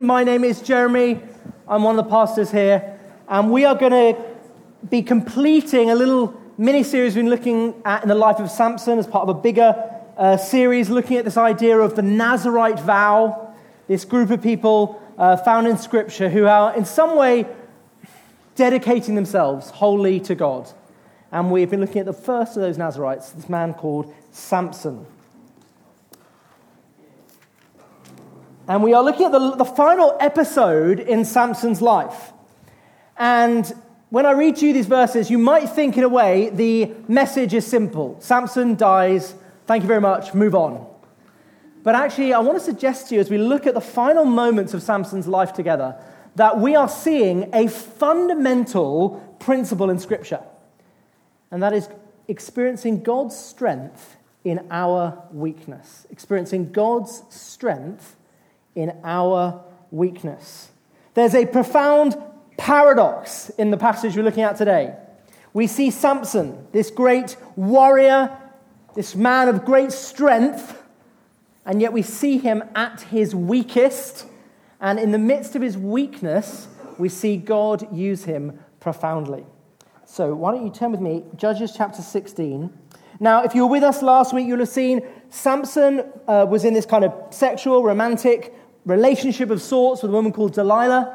My name is Jeremy. I'm one of the pastors here, and we are going to be completing a little mini series we've been looking at in the life of Samson as part of a bigger uh, series looking at this idea of the Nazarite vow. This group of people uh, found in Scripture who are, in some way, dedicating themselves wholly to God. And we've been looking at the first of those Nazarites, this man called Samson. And we are looking at the, the final episode in Samson's life. And when I read to you these verses, you might think, in a way, the message is simple Samson dies, thank you very much, move on. But actually, I want to suggest to you as we look at the final moments of Samson's life together that we are seeing a fundamental principle in Scripture, and that is experiencing God's strength in our weakness. Experiencing God's strength in our weakness. There's a profound paradox in the passage we're looking at today. We see Samson, this great warrior, this man of great strength, and yet we see him at his weakest. And in the midst of his weakness, we see God use him profoundly. So, why don't you turn with me, Judges chapter 16. Now, if you were with us last week, you'll have seen Samson uh, was in this kind of sexual, romantic relationship of sorts with a woman called Delilah.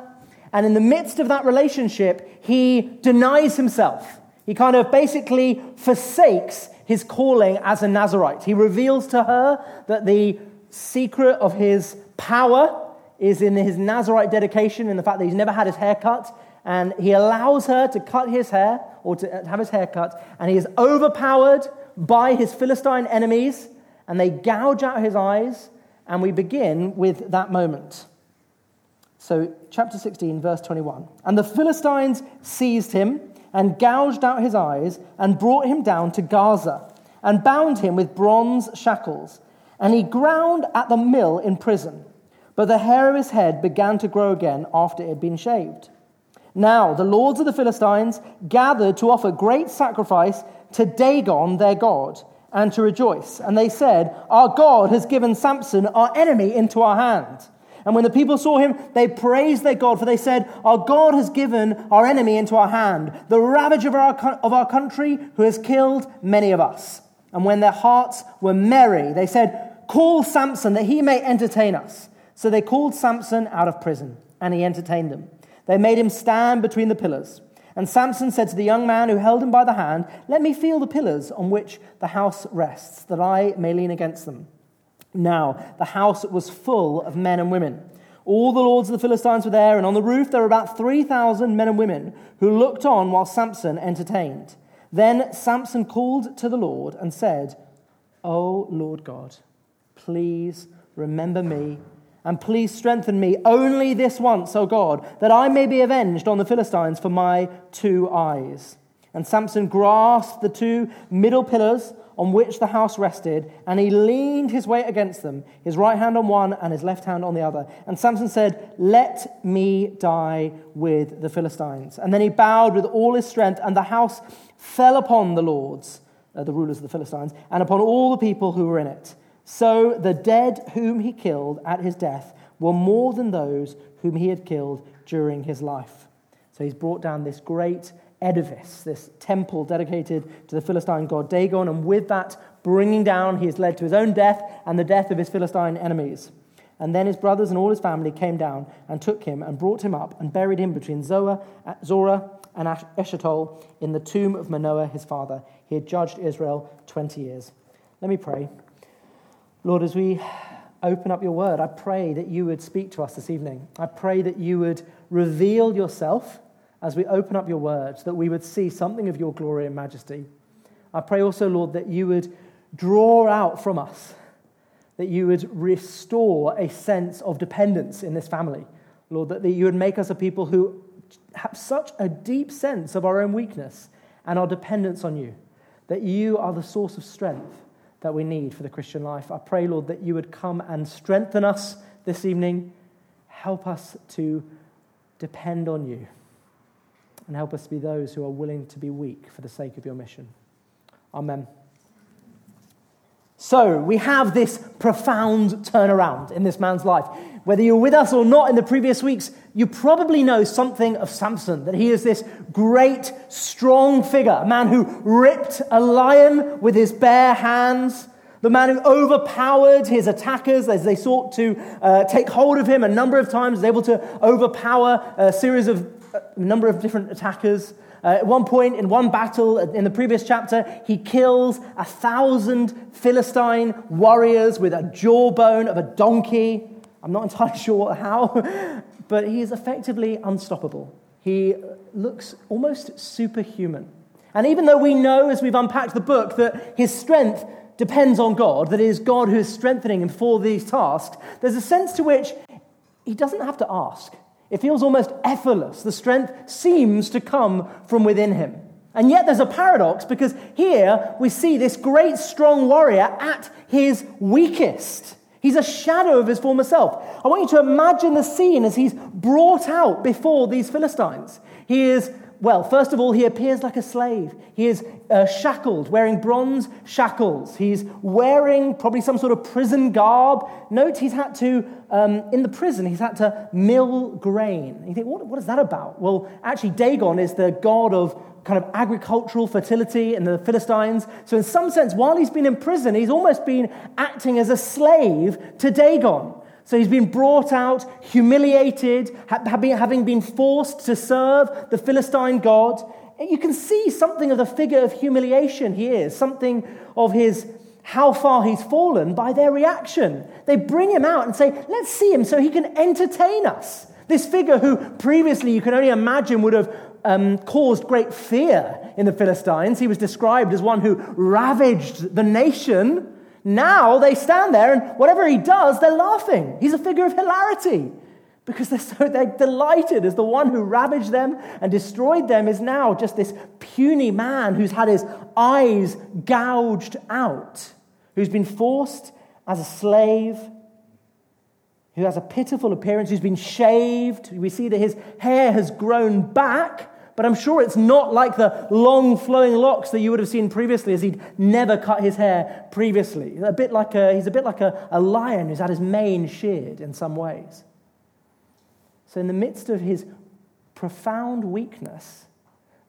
And in the midst of that relationship, he denies himself. He kind of basically forsakes his calling as a Nazarite. He reveals to her that the secret of his power is in his Nazarite dedication and the fact that he's never had his hair cut. And he allows her to cut his hair or to have his hair cut. And he is overpowered by his Philistine enemies. And they gouge out his eyes and we begin with that moment. So, chapter 16, verse 21. And the Philistines seized him and gouged out his eyes and brought him down to Gaza and bound him with bronze shackles. And he ground at the mill in prison. But the hair of his head began to grow again after it had been shaved. Now, the lords of the Philistines gathered to offer great sacrifice to Dagon, their god and to rejoice. And they said, Our God has given Samson, our enemy, into our hand. And when the people saw him, they praised their God, for they said, Our God has given our enemy into our hand, the ravager of our, of our country, who has killed many of us. And when their hearts were merry, they said, Call Samson that he may entertain us. So they called Samson out of prison, and he entertained them. They made him stand between the pillars. And Samson said to the young man who held him by the hand, Let me feel the pillars on which the house rests, that I may lean against them. Now, the house was full of men and women. All the lords of the Philistines were there, and on the roof there were about 3,000 men and women who looked on while Samson entertained. Then Samson called to the Lord and said, O Lord God, please remember me and please strengthen me only this once, O God, that I may be avenged on the Philistines for my two eyes. And Samson grasped the two middle pillars on which the house rested, and he leaned his weight against them, his right hand on one and his left hand on the other. And Samson said, Let me die with the Philistines. And then he bowed with all his strength, and the house fell upon the lords, uh, the rulers of the Philistines, and upon all the people who were in it. So the dead whom he killed at his death were more than those whom he had killed during his life. So he's brought down this great edifice, this temple dedicated to the Philistine god Dagon, and with that bringing down, he has led to his own death and the death of his Philistine enemies. And then his brothers and all his family came down and took him and brought him up and buried him between Zorah, uh, Zorah and Eshtaol in the tomb of Manoah his father. He had judged Israel 20 years. Let me pray. Lord, as we open up your word, I pray that you would speak to us this evening. I pray that you would reveal yourself as we open up your word, that we would see something of your glory and majesty. I pray also, Lord, that you would draw out from us, that you would restore a sense of dependence in this family. Lord, that you would make us a people who have such a deep sense of our own weakness and our dependence on you, that you are the source of strength that we need for the Christian life. I pray, Lord, that you would come and strengthen us this evening. Help us to depend on you. And help us to be those who are willing to be weak for the sake of your mission. Amen. So we have this profound turnaround in this man's life. Whether you're with us or not in the previous weeks, you probably know something of Samson, that he is this great, strong figure, a man who ripped a lion with his bare hands, the man who overpowered his attackers as they sought to uh, take hold of him a number of times, was able to overpower a series of a number of different attackers. Uh, at one point, in one battle in the previous chapter, he kills a thousand Philistine warriors with a jawbone of a donkey. I'm not entirely sure how, but he is effectively unstoppable. He looks almost superhuman. And even though we know, as we've unpacked the book, that his strength depends on God, that it is God who is strengthening him for these tasks, there's a sense to which he doesn't have to ask. It feels almost effortless. The strength seems to come from within him. And yet there's a paradox because here we see this great strong warrior at his weakest. He's a shadow of his former self. I want you to imagine the scene as he's brought out before these Philistines. He is well, first of all, he appears like a slave. He is uh, shackled, wearing bronze shackles. He's wearing probably some sort of prison garb. Note he's had to, um, in the prison, he's had to mill grain. You think, what, what is that about? Well, actually, Dagon is the god of kind of agricultural fertility in the Philistines. So, in some sense, while he's been in prison, he's almost been acting as a slave to Dagon. So he's been brought out, humiliated, having been forced to serve the Philistine god. You can see something of the figure of humiliation he is, something of his how far he's fallen by their reaction. They bring him out and say, Let's see him so he can entertain us. This figure who previously you can only imagine would have um, caused great fear in the Philistines. He was described as one who ravaged the nation. Now they stand there, and whatever he does, they're laughing. He's a figure of hilarity because they're so they're delighted as the one who ravaged them and destroyed them is now just this puny man who's had his eyes gouged out, who's been forced as a slave, who has a pitiful appearance, who's been shaved. We see that his hair has grown back but I'm sure it's not like the long flowing locks that you would have seen previously, as he'd never cut his hair previously. A bit like a, he's a bit like a, a lion who's had his mane sheared in some ways. So, in the midst of his profound weakness,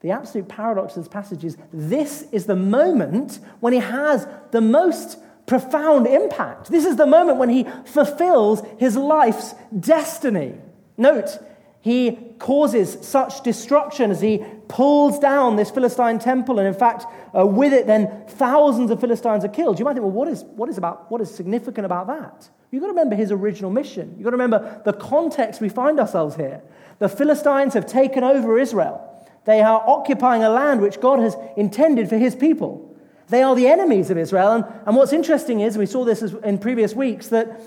the absolute paradox of this passage is this is the moment when he has the most profound impact. This is the moment when he fulfills his life's destiny. Note, he causes such destruction as he pulls down this Philistine temple, and in fact, uh, with it, then thousands of Philistines are killed. You might think, well, what is, what is, about, what is significant about that? You've got to remember his original mission. You've got to remember the context we find ourselves here. The Philistines have taken over Israel. They are occupying a land which God has intended for his people. They are the enemies of Israel. And, and what's interesting is, we saw this in previous weeks, that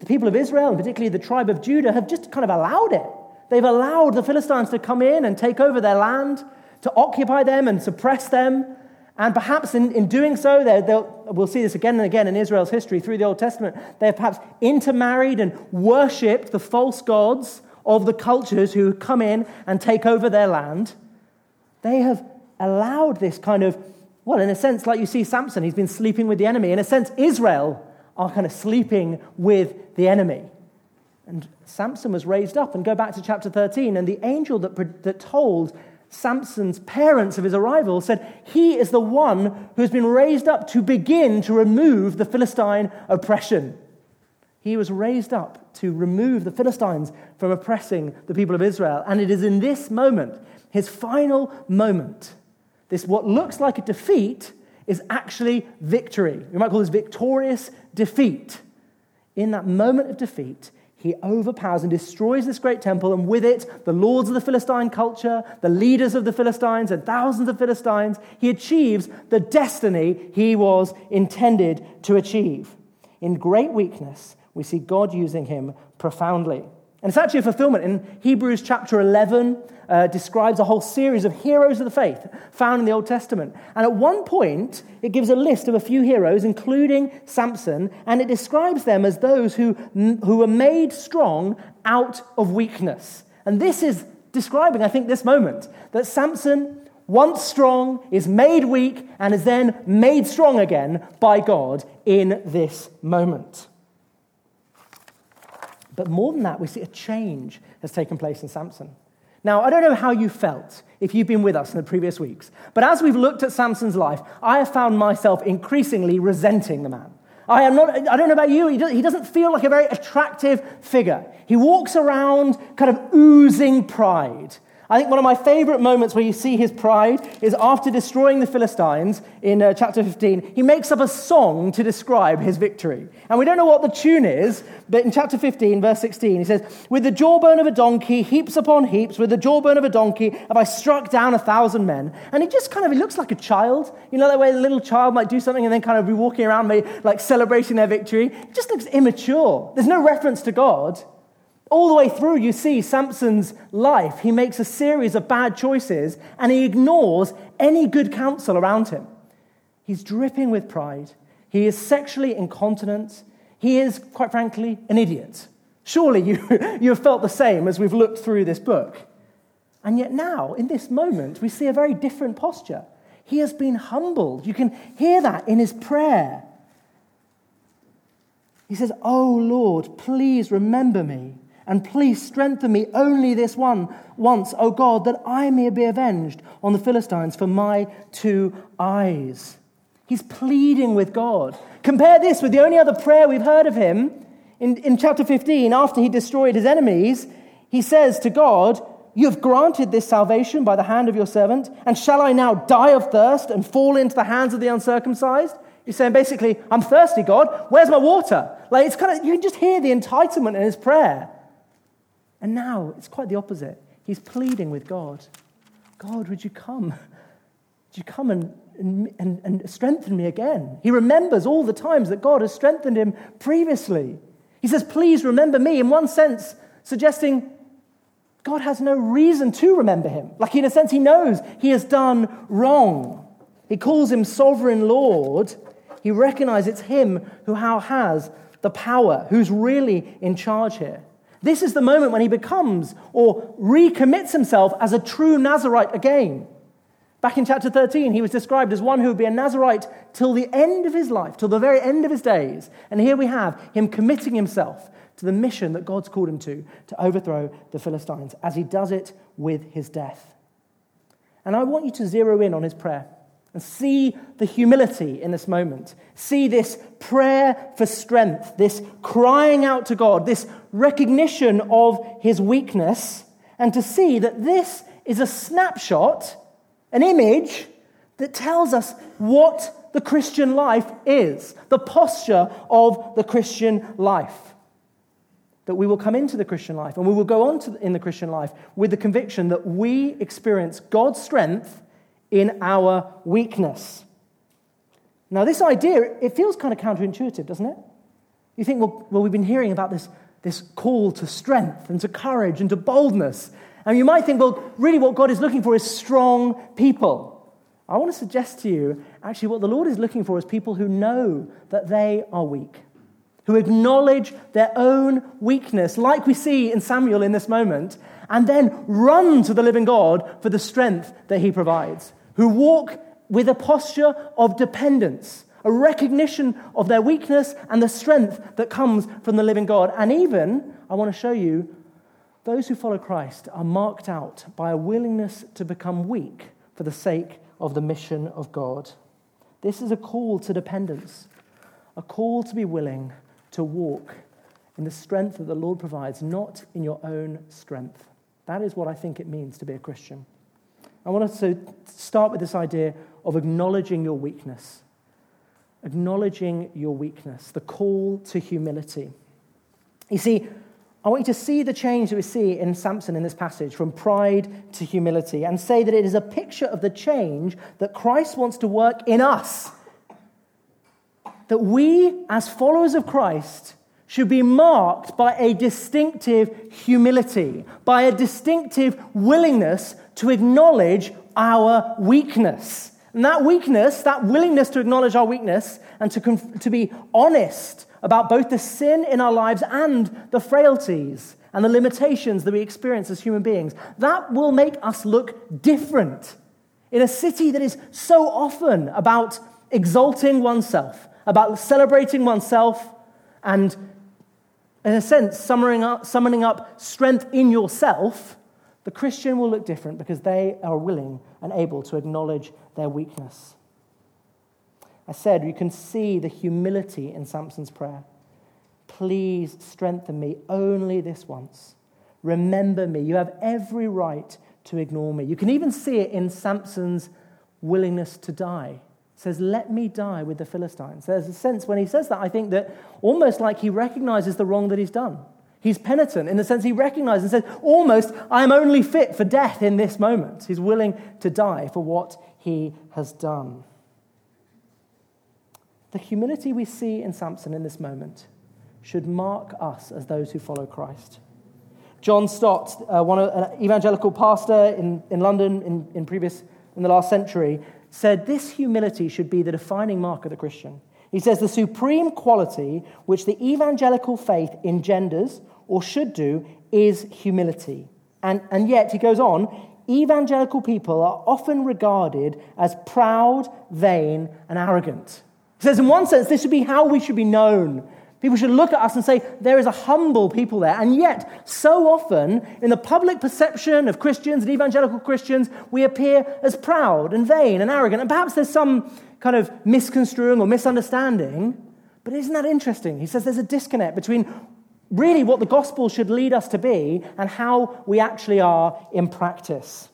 the people of Israel, and particularly the tribe of Judah, have just kind of allowed it. They've allowed the Philistines to come in and take over their land, to occupy them and suppress them. And perhaps in, in doing so, we'll see this again and again in Israel's history through the Old Testament, they have perhaps intermarried and worshipped the false gods of the cultures who come in and take over their land. They have allowed this kind of, well, in a sense, like you see Samson, he's been sleeping with the enemy. In a sense, Israel are kind of sleeping with the enemy. And Samson was raised up. And go back to chapter 13, and the angel that, that told Samson's parents of his arrival said, He is the one who has been raised up to begin to remove the Philistine oppression. He was raised up to remove the Philistines from oppressing the people of Israel. And it is in this moment, his final moment, this what looks like a defeat is actually victory. We might call this victorious defeat. In that moment of defeat, he overpowers and destroys this great temple, and with it, the lords of the Philistine culture, the leaders of the Philistines, and thousands of Philistines. He achieves the destiny he was intended to achieve. In great weakness, we see God using him profoundly. And it's actually a fulfillment. In Hebrews chapter 11, uh, describes a whole series of heroes of the faith found in the Old Testament. And at one point, it gives a list of a few heroes, including Samson, and it describes them as those who, who were made strong out of weakness. And this is describing, I think, this moment that Samson once strong, is made weak, and is then made strong again by God in this moment. But more than that, we see a change has taken place in Samson. Now, I don't know how you felt if you've been with us in the previous weeks, but as we've looked at Samson's life, I have found myself increasingly resenting the man. I am not, I don't know about you, he doesn't feel like a very attractive figure. He walks around kind of oozing pride. I think one of my favorite moments where you see his pride is after destroying the Philistines in uh, chapter 15. He makes up a song to describe his victory. And we don't know what the tune is, but in chapter 15, verse 16, he says, With the jawbone of a donkey, heaps upon heaps, with the jawbone of a donkey, have I struck down a thousand men. And he just kind of, he looks like a child. You know that way a little child might do something and then kind of be walking around, like celebrating their victory? It just looks immature. There's no reference to God. All the way through, you see Samson's life. He makes a series of bad choices and he ignores any good counsel around him. He's dripping with pride. He is sexually incontinent. He is, quite frankly, an idiot. Surely you, you have felt the same as we've looked through this book. And yet, now, in this moment, we see a very different posture. He has been humbled. You can hear that in his prayer. He says, Oh Lord, please remember me and please strengthen me only this one once, O God, that I may be avenged on the Philistines for my two eyes. He's pleading with God. Compare this with the only other prayer we've heard of him in, in chapter 15, after he destroyed his enemies. He says to God, You have granted this salvation by the hand of your servant, and shall I now die of thirst and fall into the hands of the uncircumcised? He's saying basically, I'm thirsty, God. Where's my water? Like it's kind of, you can just hear the entitlement in his prayer. And now it's quite the opposite. He's pleading with God God, would you come? Would you come and, and, and strengthen me again? He remembers all the times that God has strengthened him previously. He says, Please remember me, in one sense, suggesting God has no reason to remember him. Like, in a sense, he knows he has done wrong. He calls him sovereign Lord. He recognizes it's him who has the power, who's really in charge here. This is the moment when he becomes or recommits himself as a true Nazarite again. Back in chapter 13, he was described as one who would be a Nazarite till the end of his life, till the very end of his days. And here we have him committing himself to the mission that God's called him to, to overthrow the Philistines, as he does it with his death. And I want you to zero in on his prayer and see the humility in this moment. See this prayer for strength, this crying out to God, this recognition of his weakness, and to see that this is a snapshot, an image that tells us what the Christian life is, the posture of the Christian life. That we will come into the Christian life and we will go on to, in the Christian life with the conviction that we experience God's strength in our weakness. Now, this idea, it feels kind of counterintuitive, doesn't it? You think, well, well, we've been hearing about this, this call to strength and to courage and to boldness. And you might think, well, really what God is looking for is strong people. I want to suggest to you, actually, what the Lord is looking for is people who know that they are weak, who acknowledge their own weakness, like we see in Samuel in this moment, and then run to the living God for the strength that he provides, who walk with a posture of dependence, a recognition of their weakness and the strength that comes from the living God. And even, I want to show you, those who follow Christ are marked out by a willingness to become weak for the sake of the mission of God. This is a call to dependence, a call to be willing to walk in the strength that the Lord provides, not in your own strength. That is what I think it means to be a Christian. I want us to start with this idea of acknowledging your weakness. Acknowledging your weakness, the call to humility. You see, I want you to see the change that we see in Samson in this passage from pride to humility and say that it is a picture of the change that Christ wants to work in us. That we, as followers of Christ, should be marked by a distinctive humility, by a distinctive willingness to acknowledge our weakness. And that weakness, that willingness to acknowledge our weakness and to, conf- to be honest about both the sin in our lives and the frailties and the limitations that we experience as human beings, that will make us look different in a city that is so often about exalting oneself, about celebrating oneself, and in a sense, summoning up, summoning up strength in yourself, the Christian will look different because they are willing and able to acknowledge their weakness. I said, you can see the humility in Samson's prayer. Please strengthen me only this once. Remember me. You have every right to ignore me. You can even see it in Samson's willingness to die. Says, Let me die with the Philistines. There's a sense when he says that, I think that almost like he recognizes the wrong that he's done. He's penitent in the sense he recognizes and says, Almost, I am only fit for death in this moment. He's willing to die for what he has done. The humility we see in Samson in this moment should mark us as those who follow Christ. John Stott, uh, one, an evangelical pastor in, in London in, in, previous, in the last century, said this humility should be the defining mark of the Christian. He says the supreme quality which the evangelical faith engenders or should do is humility. And, and yet, he goes on, evangelical people are often regarded as proud, vain, and arrogant. He says, in one sense, this should be how we should be known People should look at us and say, there is a humble people there. And yet, so often, in the public perception of Christians and evangelical Christians, we appear as proud and vain and arrogant. And perhaps there's some kind of misconstruing or misunderstanding. But isn't that interesting? He says there's a disconnect between really what the gospel should lead us to be and how we actually are in practice.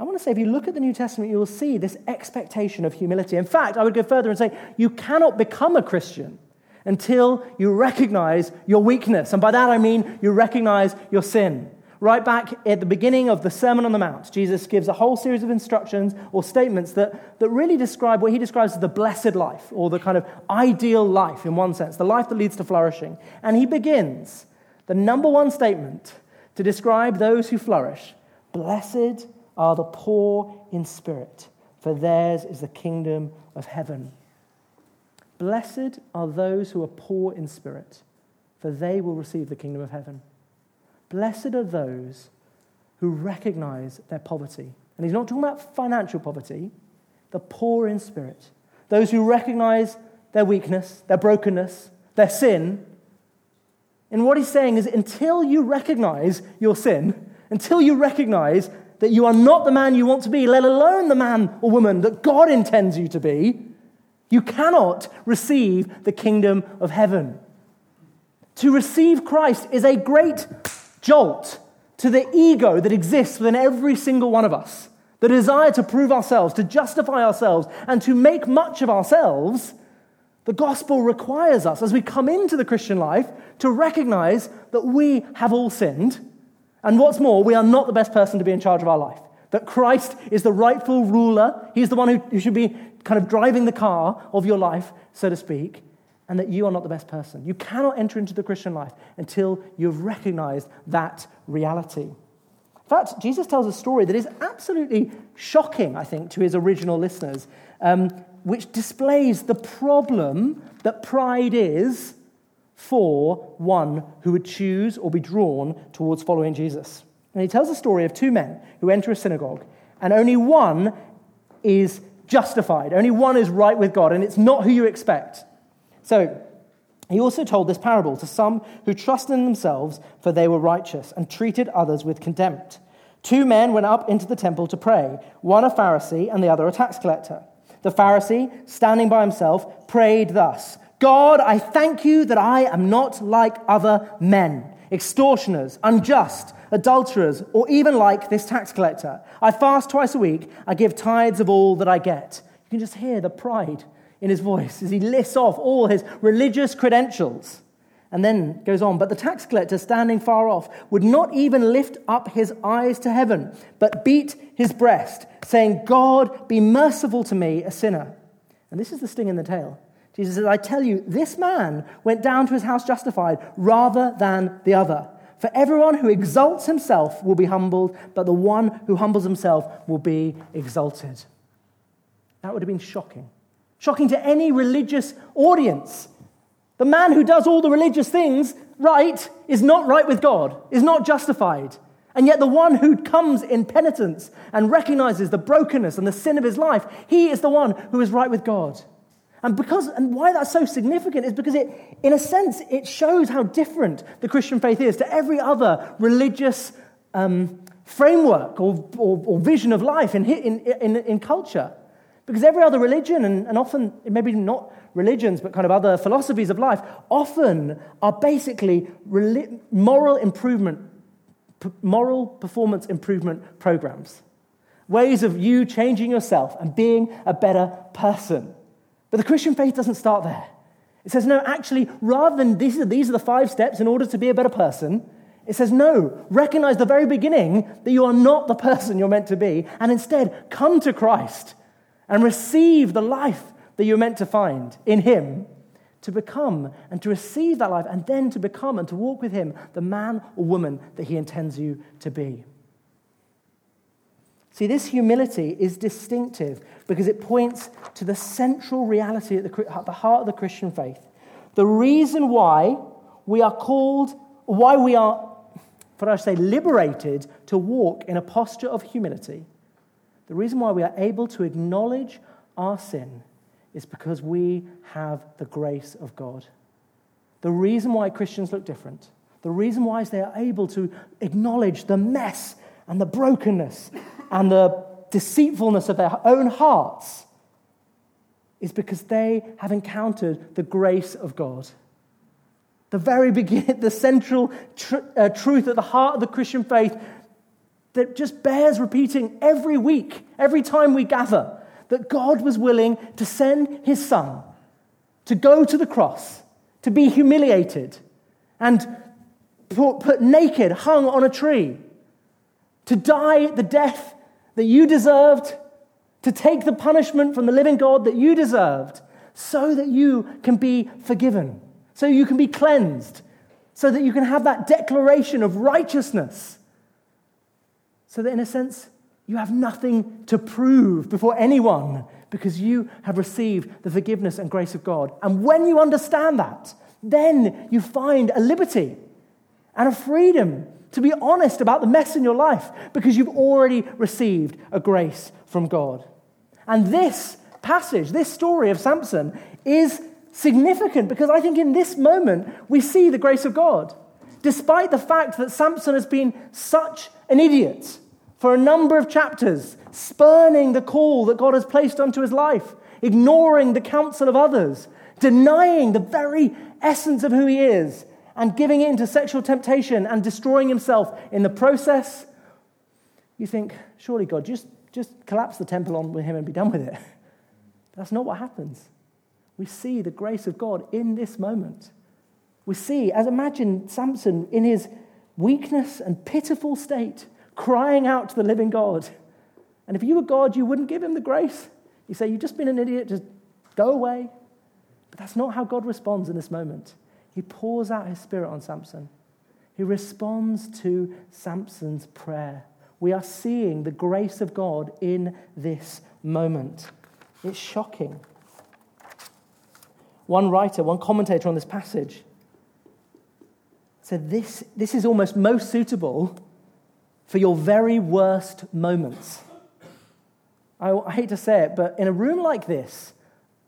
I want to say, if you look at the New Testament, you will see this expectation of humility. In fact, I would go further and say, you cannot become a Christian until you recognize your weakness. And by that I mean you recognize your sin. Right back at the beginning of the Sermon on the Mount, Jesus gives a whole series of instructions or statements that, that really describe what he describes as the blessed life, or the kind of ideal life in one sense, the life that leads to flourishing. And he begins the number one statement to describe those who flourish Blessed are the poor in spirit, for theirs is the kingdom of heaven. Blessed are those who are poor in spirit, for they will receive the kingdom of heaven. Blessed are those who recognize their poverty. And he's not talking about financial poverty, the poor in spirit. Those who recognize their weakness, their brokenness, their sin. And what he's saying is until you recognize your sin, until you recognize that you are not the man you want to be, let alone the man or woman that God intends you to be, you cannot receive the kingdom of heaven. To receive Christ is a great jolt to the ego that exists within every single one of us. The desire to prove ourselves, to justify ourselves, and to make much of ourselves. The gospel requires us, as we come into the Christian life, to recognize that we have all sinned. And what's more, we are not the best person to be in charge of our life. That Christ is the rightful ruler. He's the one who, should be kind of driving the car of your life, so to speak, and that you are not the best person. You cannot enter into the Christian life until you've recognized that reality. In fact, Jesus tells a story that is absolutely shocking, I think, to his original listeners, um, which displays the problem that pride is for one who would choose or be drawn towards following Jesus. And he tells a story of two men who enter a synagogue, and only one is justified. Only one is right with God, and it's not who you expect. So, he also told this parable to some who trusted in themselves, for they were righteous, and treated others with contempt. Two men went up into the temple to pray, one a Pharisee and the other a tax collector. The Pharisee, standing by himself, prayed thus God, I thank you that I am not like other men, extortioners, unjust adulterers, or even like this tax collector. I fast twice a week. I give tithes of all that I get. You can just hear the pride in his voice as he lists off all his religious credentials. And then goes on, but the tax collector, standing far off, would not even lift up his eyes to heaven, but beat his breast, saying, God, be merciful to me, a sinner. And this is the sting in the tail. Jesus says, I tell you, this man went down to his house justified rather than the other. For everyone who exalts himself will be humbled, but the one who humbles himself will be exalted. That would have been shocking. Shocking to any religious audience. The man who does all the religious things right is not right with God, is not justified. And yet, the one who comes in penitence and recognizes the brokenness and the sin of his life, he is the one who is right with God. And because and why that's so significant is because it, in a sense, it shows how different the Christian faith is to every other religious um, framework or, or, or, vision of life in, in, in, in culture. Because every other religion, and, and often, maybe not religions, but kind of other philosophies of life, often are basically moral improvement moral performance improvement programs, ways of you changing yourself and being a better person. But the Christian faith doesn't start there. It says, no, actually, rather than these are, these are the five steps in order to be a better person, it says, no, recognize the very beginning that you are not the person you're meant to be, and instead come to Christ and receive the life that you're meant to find in Him to become and to receive that life, and then to become and to walk with Him, the man or woman that He intends you to be. See, this humility is distinctive because it points to the central reality at the, at the heart of the Christian faith. The reason why we are called, why we are, what I say, liberated to walk in a posture of humility, the reason why we are able to acknowledge our sin is because we have the grace of God. The reason why Christians look different, the reason why is they are able to acknowledge the mess and the brokenness and the deceitfulness of their own hearts is because they have encountered the grace of God. The very beginning, the central tr- uh, truth at the heart of the Christian faith that just bears repeating every week, every time we gather that God was willing to send his son to go to the cross, to be humiliated, and put, put naked, hung on a tree, to die the death that you deserved, to take the punishment from the living God that you deserved, so that you can be forgiven, so you can be cleansed, so that you can have that declaration of righteousness, so that in a sense, you have nothing to prove before anyone because you have received the forgiveness and grace of God. And when you understand that, then you find a liberty and a freedom to be honest about the mess in your life because you've already received a grace from God. And this passage, this story of Samson, is significant because I think in this moment we see the grace of God. Despite the fact that Samson has been such an idiot, for a number of chapters, spurning the call that God has placed onto his life, ignoring the counsel of others, denying the very essence of who he is, and giving in to sexual temptation and destroying himself in the process, you think, surely God, just, just collapse the temple on him and be done with it. That's not what happens. We see the grace of God in this moment. We see, as imagine Samson in his weakness and pitiful state, crying out to the living God. And if you were God, you wouldn't give him the grace. You say, You've just been an idiot, just go away. But that's not how God responds in this moment. He pours out his spirit on Samson. He responds to Samson's prayer. We are seeing the grace of God in this moment. It's shocking. One writer, one commentator on this passage said this, this is almost most suitable for your very worst moments. I, I, hate to say it, but in a room like this,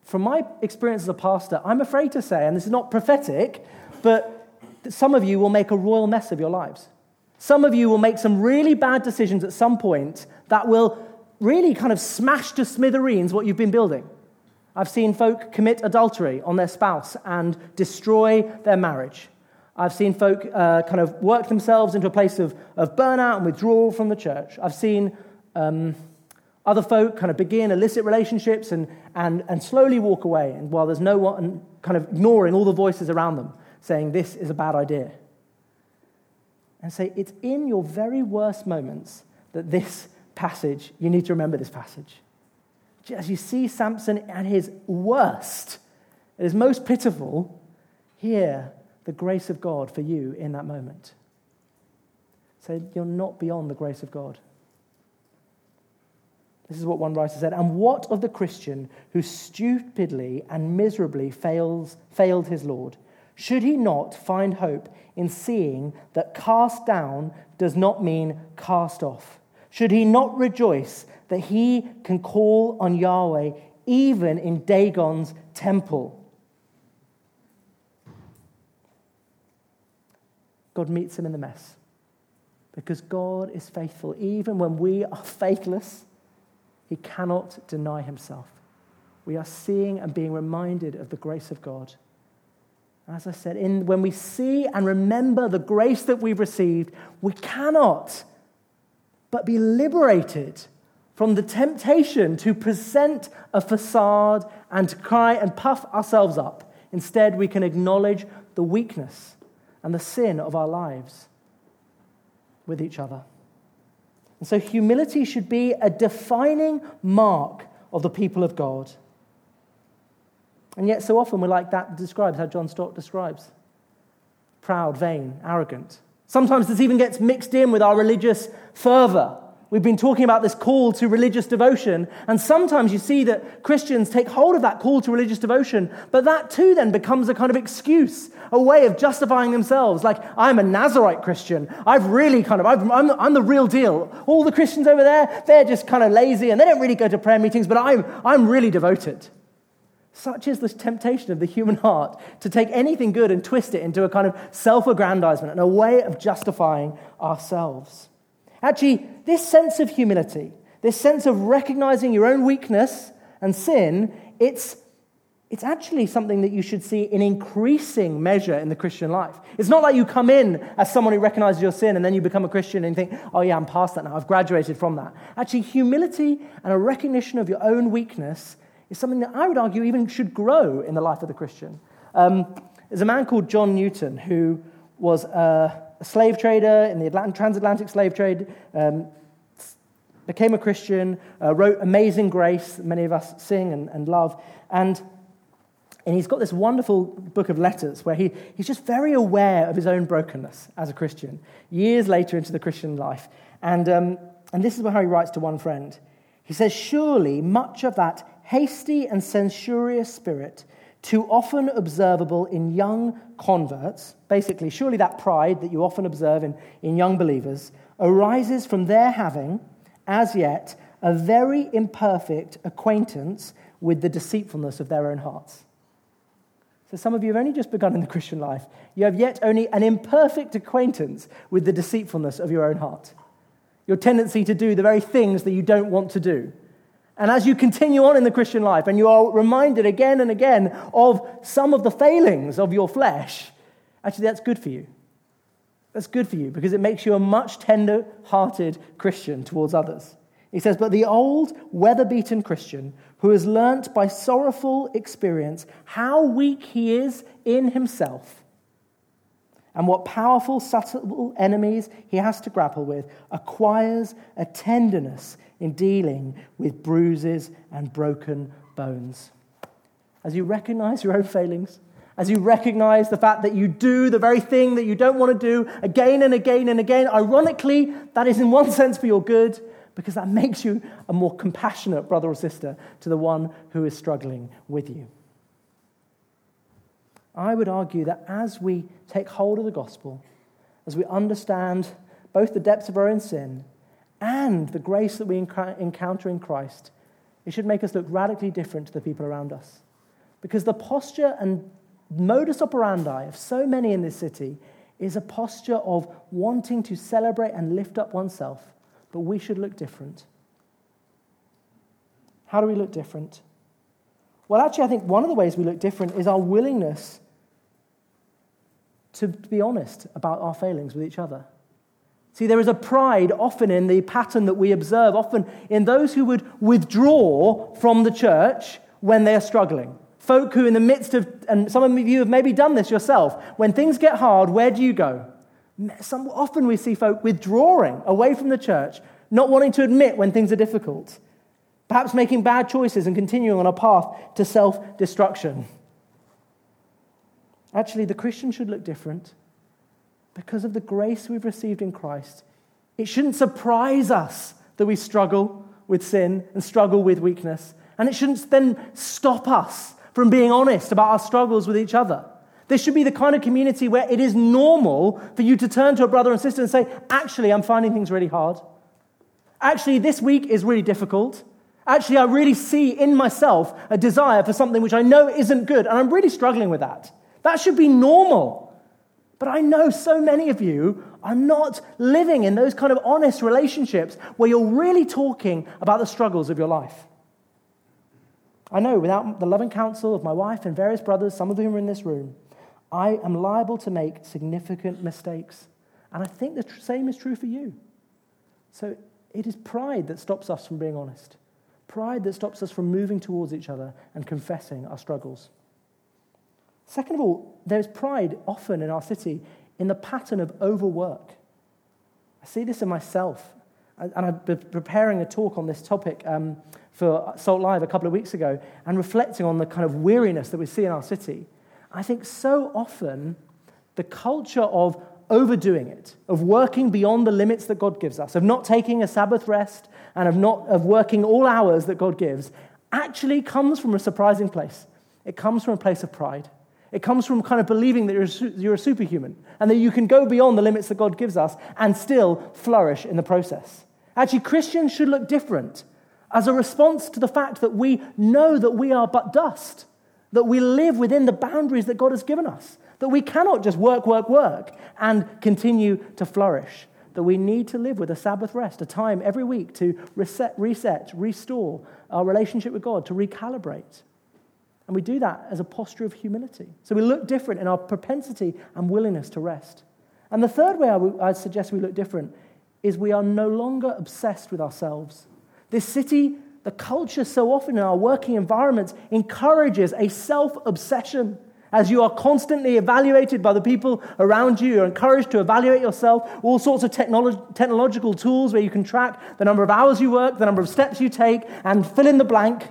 from my experience as a pastor, I'm afraid to say, and this is not prophetic, but some of you will make a royal mess of your lives. Some of you will make some really bad decisions at some point that will really kind of smash to smithereens what you've been building. I've seen folk commit adultery on their spouse and destroy their marriage. I've seen folk uh, kind of work themselves into a place of, of burnout and withdrawal from the church. I've seen um, other folk kind of begin illicit relationships and, and, and slowly walk away, and while there's no one kind of ignoring all the voices around them saying this is a bad idea. And say, it's in your very worst moments that this passage, you need to remember this passage. As you see Samson at his worst, at his most pitiful, hear the grace of God for you in that moment. Say, you're not beyond the grace of God. This is what one writer said. And what of the Christian who stupidly and miserably fails, failed his Lord? Should he not find hope in seeing that cast down does not mean cast off? Should he not rejoice that he can call on Yahweh even in Dagon's temple? God meets him in the mess because God is faithful. Even when we are faithless, he cannot deny himself. We are seeing and being reminded of the grace of God. As I said, in, when we see and remember the grace that we've received, we cannot but be liberated from the temptation to present a facade and to cry and puff ourselves up. Instead, we can acknowledge the weakness and the sin of our lives with each other. And so, humility should be a defining mark of the people of God. And yet, so often we're like that describes how John Stott describes proud, vain, arrogant. Sometimes this even gets mixed in with our religious fervor. We've been talking about this call to religious devotion, and sometimes you see that Christians take hold of that call to religious devotion, but that too then becomes a kind of excuse, a way of justifying themselves. Like, I'm a Nazarite Christian. I've really kind of, i am I'm the real deal. All the Christians over there, they're just kind of lazy and they don't really go to prayer meetings, but I'm, I'm really devoted. Such is the temptation of the human heart to take anything good and twist it into a kind of self aggrandizement and a way of justifying ourselves. Actually, this sense of humility, this sense of recognizing your own weakness and sin, it's, it's actually something that you should see in increasing measure in the Christian life. It's not like you come in as someone who recognizes your sin and then you become a Christian and think, oh, yeah, I'm past that now. I've graduated from that. Actually, humility and a recognition of your own weakness is something that I would argue even should grow in the life of the Christian. Um, there's a man called John Newton who was a, a slave trader in the Atlantic, transatlantic slave trade, um, became a Christian, uh, wrote Amazing Grace, many of us sing and, and love. And, and he's got this wonderful book of letters where he, he's just very aware of his own brokenness as a Christian, years later into the Christian life. And, um, and this is how he writes to one friend. He says, Surely much of that hasty and censorious spirit, too often observable in young converts, basically, surely that pride that you often observe in, in young believers, arises from their having, as yet, a very imperfect acquaintance with the deceitfulness of their own hearts. So, some of you have only just begun in the Christian life. You have yet only an imperfect acquaintance with the deceitfulness of your own heart. Your tendency to do the very things that you don't want to do and as you continue on in the Christian life and you are reminded again and again of some of the failings of your flesh, actually, that's good for you. That's good for you because it makes you a much tender hearted Christian towards others. He says, But the old, weather beaten Christian who has learnt by sorrowful experience how weak he is in himself and what powerful, subtle enemies he has to grapple with, acquires a tenderness in dealing with bruises and broken bones. As you recognize your own failings, as you recognize the fact that you do the very thing that you don't want to do again and again and again, ironically, that is in one sense for your good because that makes you a more compassionate brother or sister to the one who is struggling with you. I would argue that as we take hold of the gospel, as we understand both the depths of our own sin and the grace that we encounter in Christ, it should make us look radically different to the people around us. Because the posture and modus operandi of so many in this city is a posture of wanting to celebrate and lift up oneself, but we should look different. How do we look different? Well, actually, I think one of the ways we look different is our willingness to be honest about our failings with each other. See, there is a pride often in the pattern that we observe, often in those who would withdraw from the church when they are struggling. Folk who, in the midst of, and some of you have maybe done this yourself, when things get hard, where do you go? Some, often we see folk withdrawing away from the church, not wanting to admit when things are difficult, perhaps making bad choices and continuing on a path to self destruction. Actually, the Christian should look different because of the grace we've received in Christ. It shouldn't surprise us that we struggle with sin and struggle with weakness. And it shouldn't then stop us from being honest about our struggles with each other. This should be the kind of community where it is normal for you to turn to a brother and sister and say, Actually, I'm finding things really hard. Actually, this week is really difficult. Actually, I really see in myself a desire for something which I know isn't good, and I'm really struggling with that. That should be normal. But I know so many of you are not living in those kind of honest relationships where you're really talking about the struggles of your life. I know without the loving counsel of my wife and various brothers, some of whom are in this room, I am liable to make significant mistakes. And I think the same is true for you. So it is pride that stops us from being honest, pride that stops us from moving towards each other and confessing our struggles. Second of all, there's pride often in our city in the pattern of overwork. I see this in myself. And I've been preparing a talk on this topic um, for Salt Live a couple of weeks ago and reflecting on the kind of weariness that we see in our city. I think so often the culture of overdoing it, of working beyond the limits that God gives us, of not taking a Sabbath rest and of, not, of working all hours that God gives, actually comes from a surprising place. It comes from a place of pride. It comes from kind of believing that you're, you're a superhuman and that you can go beyond the limits that God gives us and still flourish in the process. Actually, Christians should look different as a response to the fact that we know that we are but dust, that we live within the boundaries that God has given us, that we cannot just work, work, work and continue to flourish, that we need to live with a Sabbath rest, a time every week to reset, reset restore our relationship with God, to recalibrate. And we do that as a posture of humility. So we look different in our propensity and willingness to rest. And the third way I would suggest we look different is we are no longer obsessed with ourselves. This city, the culture so often in our working environments encourages a self obsession. As you are constantly evaluated by the people around you, you're encouraged to evaluate yourself, all sorts of technolo- technological tools where you can track the number of hours you work, the number of steps you take, and fill in the blank.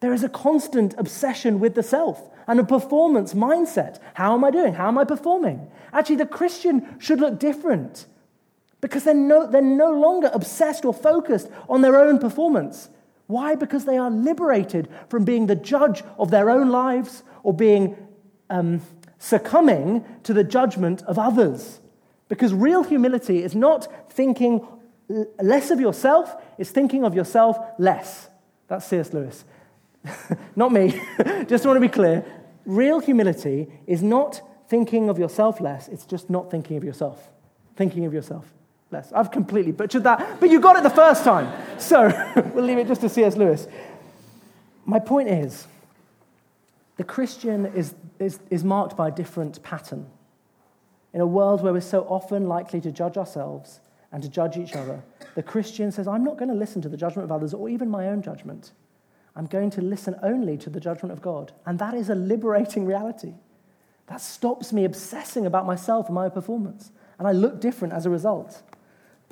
There is a constant obsession with the self and a performance mindset. How am I doing? How am I performing? Actually, the Christian should look different because they're no, they're no longer obsessed or focused on their own performance. Why? Because they are liberated from being the judge of their own lives or being um, succumbing to the judgment of others. Because real humility is not thinking less of yourself, it's thinking of yourself less. That's C.S. Lewis. not me. just want to be clear. Real humility is not thinking of yourself less, it's just not thinking of yourself. Thinking of yourself I've completely butchered that, but you got it the first time. So we'll leave it just to C.S. Lewis. My point is the Christian is, is, is marked by a different pattern. In a world where we're so often likely to judge ourselves and to judge each other, the Christian says, I'm not going to listen to the judgment of others or even my own judgment. I'm going to listen only to the judgment of God. And that is a liberating reality. That stops me obsessing about myself and my performance. And I look different as a result.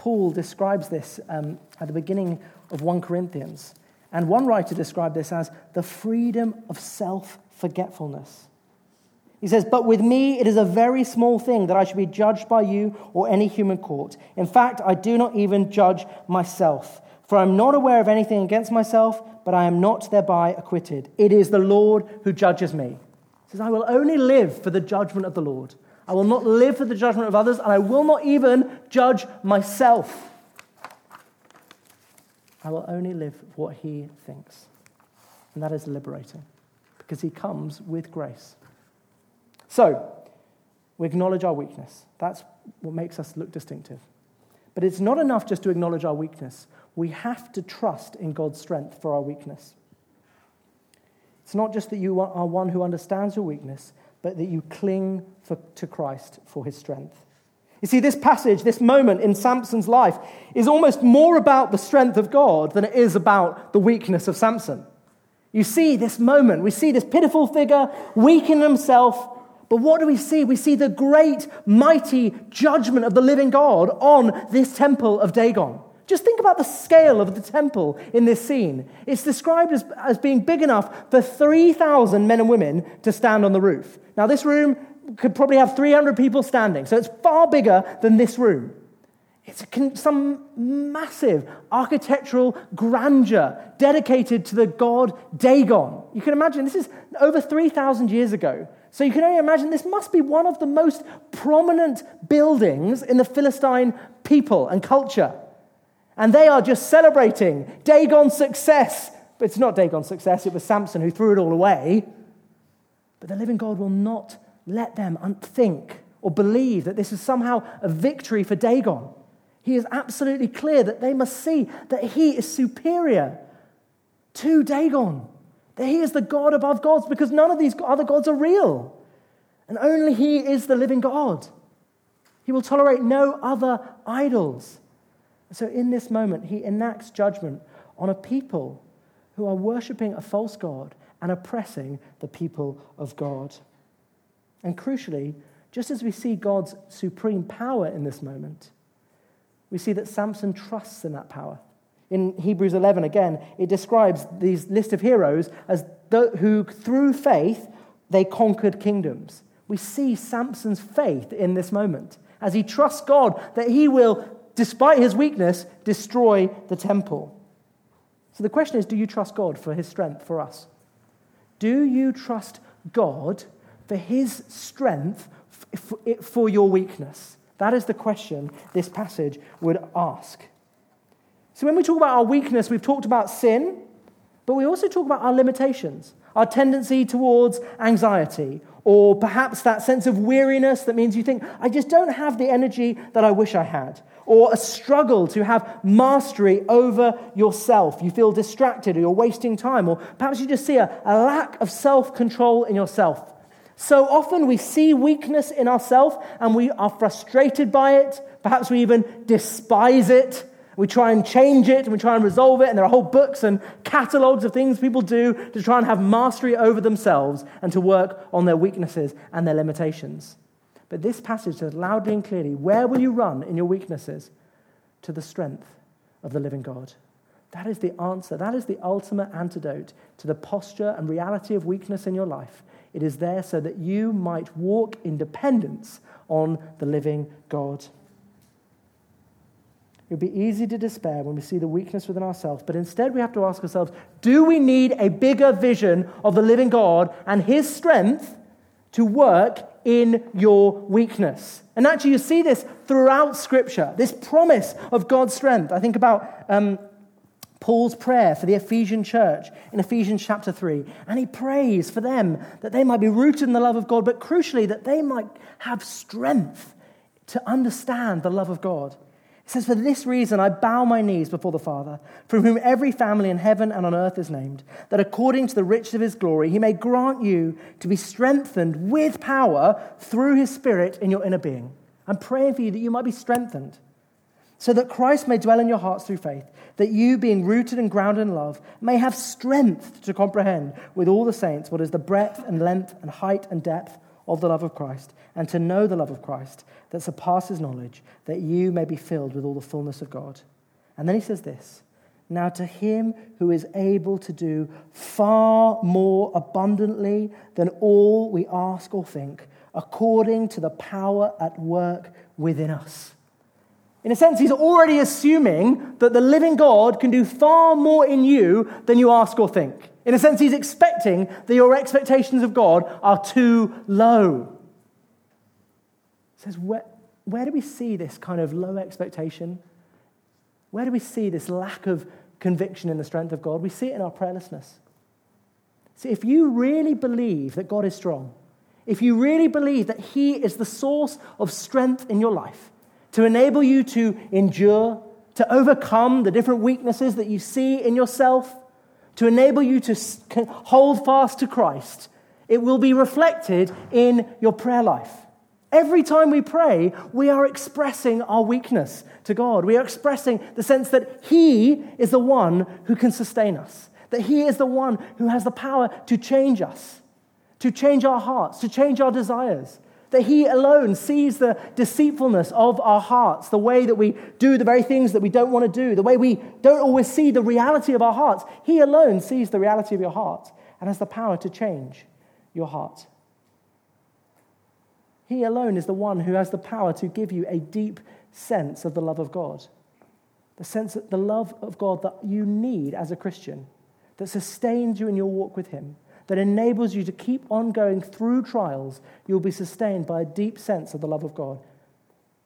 Paul describes this um, at the beginning of 1 Corinthians. And one writer described this as the freedom of self forgetfulness. He says, But with me it is a very small thing that I should be judged by you or any human court. In fact, I do not even judge myself. For I am not aware of anything against myself, but I am not thereby acquitted. It is the Lord who judges me. He says, I will only live for the judgment of the Lord. I will not live for the judgment of others, and I will not even judge myself. I will only live what he thinks. And that is liberating because he comes with grace. So, we acknowledge our weakness. That's what makes us look distinctive. But it's not enough just to acknowledge our weakness we have to trust in God's strength for our weakness. It's not just that you are one who understands your weakness, but that you cling for, to Christ for his strength. You see, this passage, this moment in Samson's life, is almost more about the strength of God than it is about the weakness of Samson. You see this moment, we see this pitiful figure, weak in himself, but what do we see? We see the great, mighty judgment of the living God on this temple of Dagon. Just think about the scale of the temple in this scene. It's described as, as being big enough for 3,000 men and women to stand on the roof. Now, this room could probably have 300 people standing, so it's far bigger than this room. It's a, some massive architectural grandeur dedicated to the god Dagon. You can imagine this is over 3,000 years ago. So you can only imagine this must be one of the most prominent buildings in the Philistine people and culture. And they are just celebrating Dagon's success. But it's not Dagon's success, it was Samson who threw it all away. But the living God will not let them think or believe that this is somehow a victory for Dagon. He is absolutely clear that they must see that he is superior to Dagon, that he is the God above gods because none of these other gods are real. And only he is the living God. He will tolerate no other idols. So, in this moment, he enacts judgment on a people who are worshipping a false God and oppressing the people of God. And crucially, just as we see God's supreme power in this moment, we see that Samson trusts in that power. In Hebrews 11, again, it describes these list of heroes as who, through faith, they conquered kingdoms. We see Samson's faith in this moment as he trusts God that he will, despite his weakness, destroy the temple. So the question is do you trust God for his strength for us? Do you trust God for his strength for your weakness? That is the question this passage would ask. So, when we talk about our weakness, we've talked about sin, but we also talk about our limitations, our tendency towards anxiety, or perhaps that sense of weariness that means you think, I just don't have the energy that I wish I had, or a struggle to have mastery over yourself. You feel distracted, or you're wasting time, or perhaps you just see a, a lack of self control in yourself. So often we see weakness in ourselves and we are frustrated by it. Perhaps we even despise it. We try and change it and we try and resolve it. And there are whole books and catalogues of things people do to try and have mastery over themselves and to work on their weaknesses and their limitations. But this passage says loudly and clearly where will you run in your weaknesses? To the strength of the living God. That is the answer. That is the ultimate antidote to the posture and reality of weakness in your life. It is there so that you might walk in dependence on the living God. It would be easy to despair when we see the weakness within ourselves, but instead we have to ask ourselves do we need a bigger vision of the living God and his strength to work in your weakness? And actually, you see this throughout Scripture this promise of God's strength. I think about um, Paul's prayer for the Ephesian church in Ephesians chapter 3. And he prays for them that they might be rooted in the love of God, but crucially, that they might have strength to understand the love of God. Says, For this reason I bow my knees before the Father, from whom every family in heaven and on earth is named, that according to the riches of his glory he may grant you to be strengthened with power through his Spirit in your inner being. I'm praying for you that you might be strengthened so that Christ may dwell in your hearts through faith, that you, being rooted and grounded in love, may have strength to comprehend with all the saints what is the breadth and length and height and depth of the love of Christ, and to know the love of Christ that surpasses knowledge, that you may be filled with all the fullness of God. And then he says this Now to him who is able to do far more abundantly than all we ask or think, according to the power at work within us. In a sense, he's already assuming that the living God can do far more in you than you ask or think. In a sense, he's expecting that your expectations of God are too low. Says, where, where do we see this kind of low expectation? Where do we see this lack of conviction in the strength of God? We see it in our prayerlessness. See, if you really believe that God is strong, if you really believe that He is the source of strength in your life, to enable you to endure, to overcome the different weaknesses that you see in yourself, to enable you to hold fast to Christ. It will be reflected in your prayer life. Every time we pray, we are expressing our weakness to God. We are expressing the sense that He is the one who can sustain us, that He is the one who has the power to change us, to change our hearts, to change our desires, that He alone sees the deceitfulness of our hearts, the way that we do the very things that we don't want to do, the way we don't always see the reality of our hearts. He alone sees the reality of your heart and has the power to change your heart. He alone is the one who has the power to give you a deep sense of the love of God. The sense that the love of God that you need as a Christian, that sustains you in your walk with Him, that enables you to keep on going through trials, you'll be sustained by a deep sense of the love of God.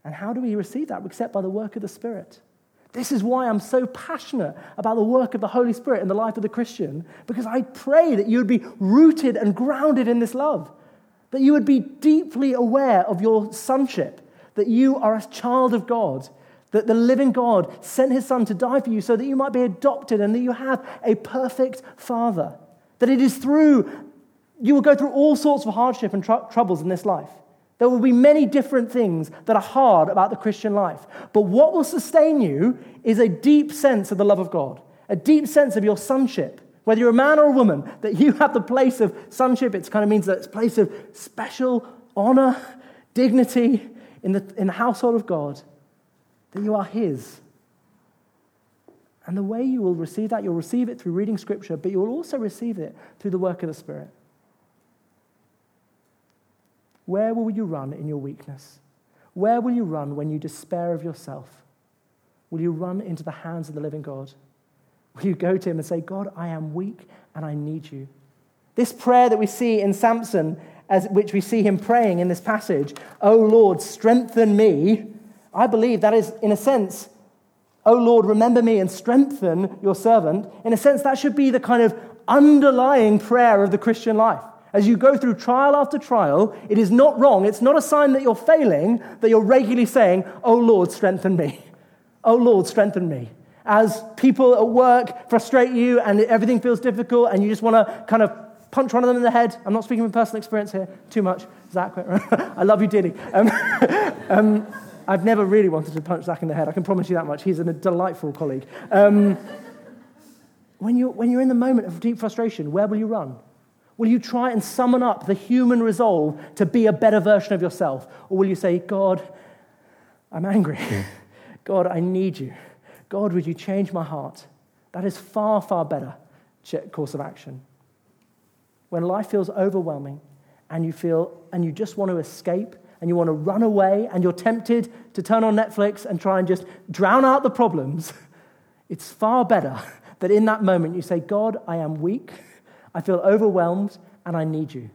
And how do we receive that? Except by the work of the Spirit. This is why I'm so passionate about the work of the Holy Spirit in the life of the Christian, because I pray that you would be rooted and grounded in this love, that you would be deeply aware of your sonship, that you are a child of God, that the living God sent his son to die for you so that you might be adopted and that you have a perfect father. That it is through, you will go through all sorts of hardship and tr- troubles in this life. There will be many different things that are hard about the Christian life. But what will sustain you is a deep sense of the love of God, a deep sense of your sonship. Whether you're a man or a woman, that you have the place of sonship, it kind of means that it's a place of special honor, dignity in the, in the household of God that you are His. And the way you will receive that, you'll receive it through reading Scripture, but you will also receive it through the work of the Spirit. Where will you run in your weakness? Where will you run when you despair of yourself? Will you run into the hands of the living God? Will you go to Him and say, God, I am weak and I need you? This prayer that we see in Samson, as which we see him praying in this passage, Oh Lord, strengthen me I believe that is, in a sense, oh Lord, remember me and strengthen your servant. In a sense, that should be the kind of underlying prayer of the Christian life. As you go through trial after trial, it is not wrong. It's not a sign that you're failing, that you're regularly saying, Oh Lord, strengthen me. Oh Lord, strengthen me. As people at work frustrate you and everything feels difficult and you just want to kind of punch one of them in the head. I'm not speaking from personal experience here too much. Right? I love you dearly. Um, um, I've never really wanted to punch Zach in the head. I can promise you that much. He's a delightful colleague. Um, when, you're, when you're in the moment of deep frustration, where will you run? Will you try and summon up the human resolve to be a better version of yourself? Or will you say, God, I'm angry. God, I need you. God, would you change my heart? That is far, far better course of action. When life feels overwhelming and you feel and you just want to escape and you want to run away and you're tempted to turn on Netflix and try and just drown out the problems, it's far better that in that moment you say, God, I am weak, I feel overwhelmed, and I need you.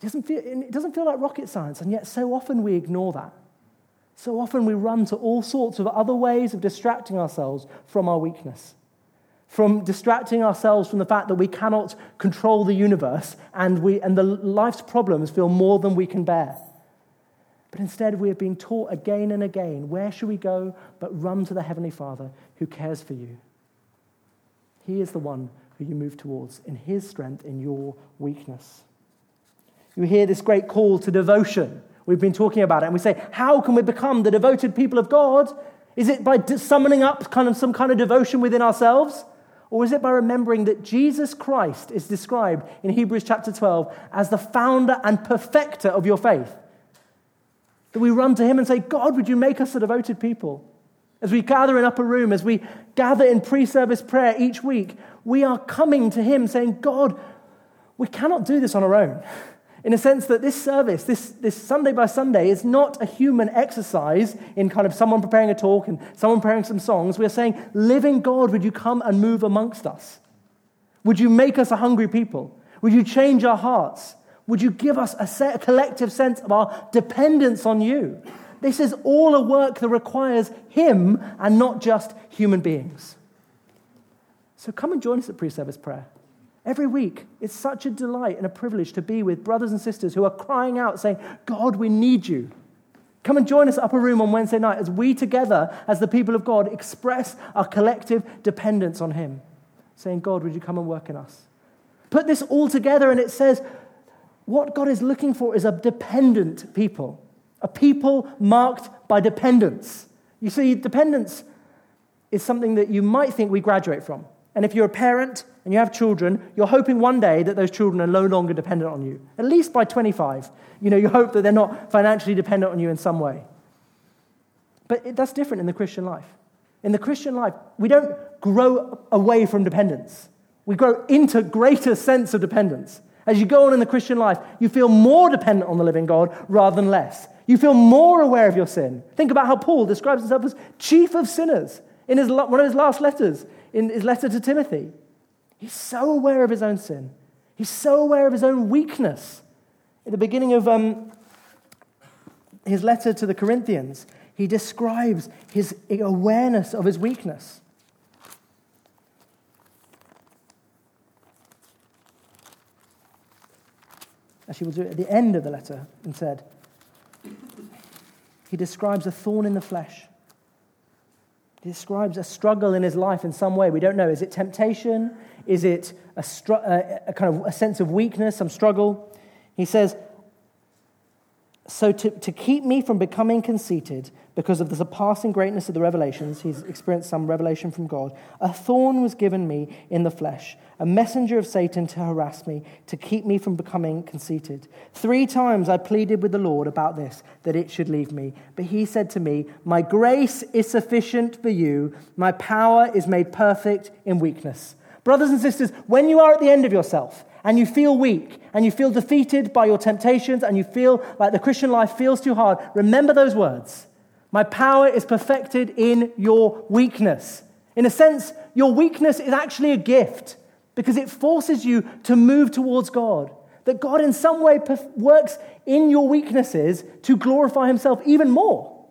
It doesn't feel, it doesn't feel like rocket science, and yet so often we ignore that. So often we run to all sorts of other ways of distracting ourselves from our weakness from distracting ourselves from the fact that we cannot control the universe and, we, and the life's problems feel more than we can bear. But instead, we have been taught again and again where should we go but run to the Heavenly Father who cares for you? He is the one who you move towards in His strength in your weakness. You hear this great call to devotion. We've been talking about it, and we say, How can we become the devoted people of God? Is it by summoning up kind of some kind of devotion within ourselves? Or is it by remembering that Jesus Christ is described in Hebrews chapter 12 as the founder and perfecter of your faith? That we run to Him and say, God, would you make us a devoted people? As we gather in upper room, as we gather in pre service prayer each week, we are coming to Him saying, God, we cannot do this on our own. In a sense that this service, this, this Sunday by Sunday, is not a human exercise in kind of someone preparing a talk and someone preparing some songs. We're saying, Living God, would you come and move amongst us? Would you make us a hungry people? Would you change our hearts? Would you give us a, set, a collective sense of our dependence on you? This is all a work that requires Him and not just human beings. So come and join us at pre service prayer. Every week, it's such a delight and a privilege to be with brothers and sisters who are crying out, saying, God, we need you. Come and join us upper room on Wednesday night as we together, as the people of God, express our collective dependence on Him, saying, God, would you come and work in us? Put this all together, and it says, what God is looking for is a dependent people, a people marked by dependence. You see, dependence is something that you might think we graduate from. And if you're a parent and you have children, you're hoping one day that those children are no longer dependent on you. At least by 25. You know, you hope that they're not financially dependent on you in some way. But that's different in the Christian life. In the Christian life, we don't grow away from dependence. We grow into greater sense of dependence. As you go on in the Christian life, you feel more dependent on the living God rather than less. You feel more aware of your sin. Think about how Paul describes himself as chief of sinners in his, one of his last letters, in his letter to Timothy. He's so aware of his own sin. He's so aware of his own weakness. At the beginning of um, his letter to the Corinthians, he describes his awareness of his weakness. Actually, we'll do it at the end of the letter instead. He describes a thorn in the flesh. Describes a struggle in his life in some way. We don't know. Is it temptation? Is it a, str- a, uh, a kind of a sense of weakness, some struggle? He says, so, to, to keep me from becoming conceited because of the surpassing greatness of the revelations, he's experienced some revelation from God, a thorn was given me in the flesh, a messenger of Satan to harass me, to keep me from becoming conceited. Three times I pleaded with the Lord about this, that it should leave me. But he said to me, My grace is sufficient for you, my power is made perfect in weakness. Brothers and sisters, when you are at the end of yourself, and you feel weak and you feel defeated by your temptations and you feel like the Christian life feels too hard, remember those words. My power is perfected in your weakness. In a sense, your weakness is actually a gift because it forces you to move towards God. That God, in some way, works in your weaknesses to glorify Himself even more.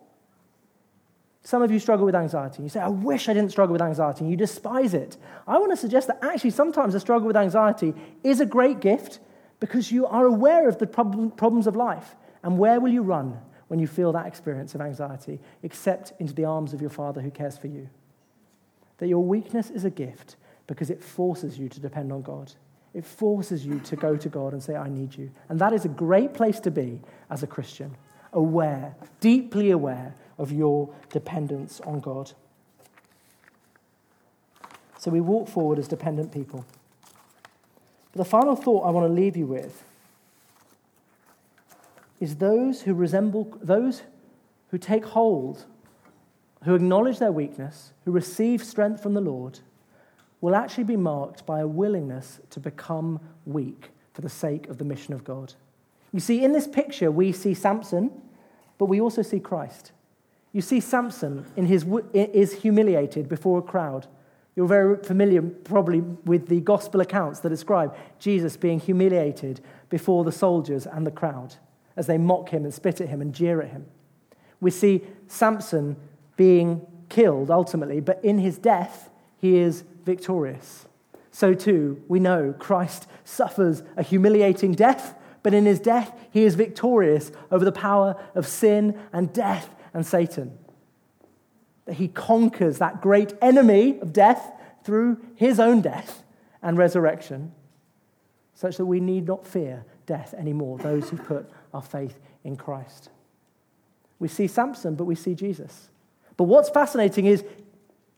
Some of you struggle with anxiety. You say, I wish I didn't struggle with anxiety, you despise it. I want to suggest that actually sometimes a struggle with anxiety is a great gift because you are aware of the problem, problems of life. And where will you run when you feel that experience of anxiety except into the arms of your Father who cares for you? That your weakness is a gift because it forces you to depend on God. It forces you to go to God and say, I need you. And that is a great place to be as a Christian, aware, deeply aware of your dependence on God. So we walk forward as dependent people. But the final thought I want to leave you with is those who resemble, those who take hold, who acknowledge their weakness, who receive strength from the Lord, will actually be marked by a willingness to become weak for the sake of the mission of God. You see, in this picture, we see Samson, but we also see Christ. You see Samson in his, is humiliated before a crowd. You're very familiar, probably, with the gospel accounts that describe Jesus being humiliated before the soldiers and the crowd as they mock him and spit at him and jeer at him. We see Samson being killed ultimately, but in his death, he is victorious. So too, we know Christ suffers a humiliating death, but in his death, he is victorious over the power of sin and death and Satan. That he conquers that great enemy of death through his own death and resurrection, such that we need not fear death anymore, those who put our faith in Christ. We see Samson, but we see Jesus. But what's fascinating is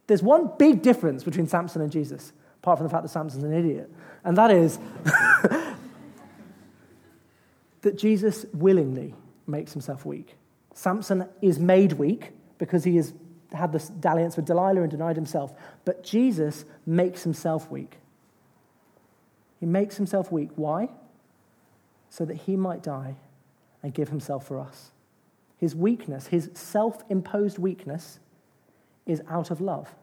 there's one big difference between Samson and Jesus, apart from the fact that Samson's an idiot, and that is that Jesus willingly makes himself weak. Samson is made weak because he has had this dalliance with Delilah and denied himself. But Jesus makes himself weak. He makes himself weak. Why? So that he might die and give himself for us. His weakness, his self imposed weakness, is out of love.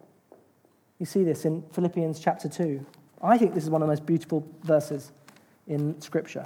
You see this in Philippians chapter 2. I think this is one of the most beautiful verses in Scripture.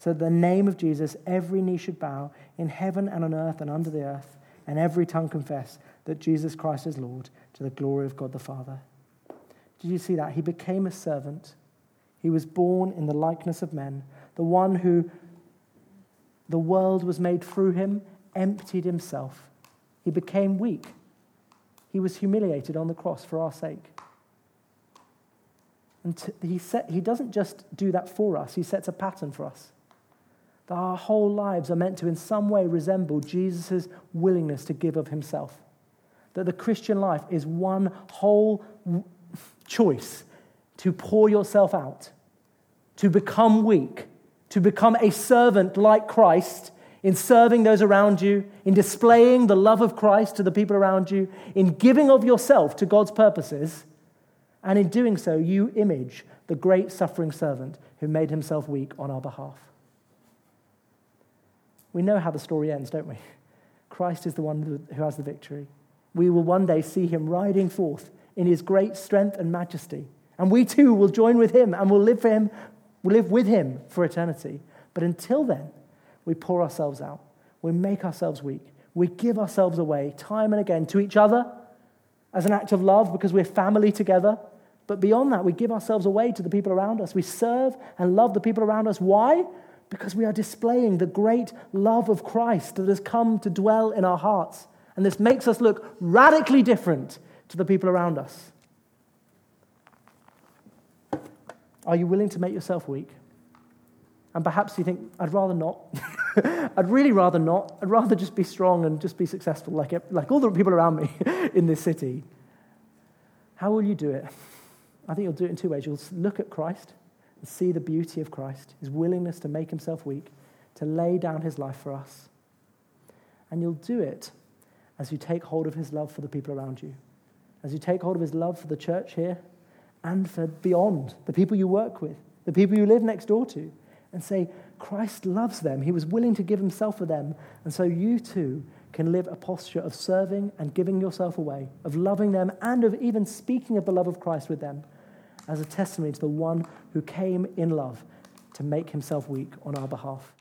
so that the name of Jesus, every knee should bow in heaven and on earth and under the earth, and every tongue confess that Jesus Christ is Lord to the glory of God the Father. Did you see that? He became a servant. He was born in the likeness of men. The one who the world was made through him emptied himself. He became weak. He was humiliated on the cross for our sake. And he, set, he doesn't just do that for us, he sets a pattern for us that our whole lives are meant to, in some way, resemble Jesus' willingness to give of himself. That the Christian life is one whole choice to pour yourself out, to become weak, to become a servant like Christ in serving those around you, in displaying the love of Christ to the people around you, in giving of yourself to God's purposes, and in doing so, you image the great suffering servant who made himself weak on our behalf. We know how the story ends, don't we? Christ is the one who has the victory. We will one day see him riding forth in his great strength and majesty. And we too will join with him and will live for him, will live with him for eternity. But until then, we pour ourselves out. We make ourselves weak. We give ourselves away time and again to each other as an act of love because we're family together. But beyond that, we give ourselves away to the people around us. We serve and love the people around us. Why? Because we are displaying the great love of Christ that has come to dwell in our hearts. And this makes us look radically different to the people around us. Are you willing to make yourself weak? And perhaps you think, I'd rather not. I'd really rather not. I'd rather just be strong and just be successful like, like all the people around me in this city. How will you do it? I think you'll do it in two ways. You'll look at Christ and see the beauty of Christ, his willingness to make himself weak, to lay down his life for us. And you'll do it as you take hold of his love for the people around you, as you take hold of his love for the church here and for beyond, the people you work with, the people you live next door to, and say, Christ loves them. He was willing to give himself for them. And so you too can live a posture of serving and giving yourself away, of loving them, and of even speaking of the love of Christ with them as a testimony to the one who came in love to make himself weak on our behalf.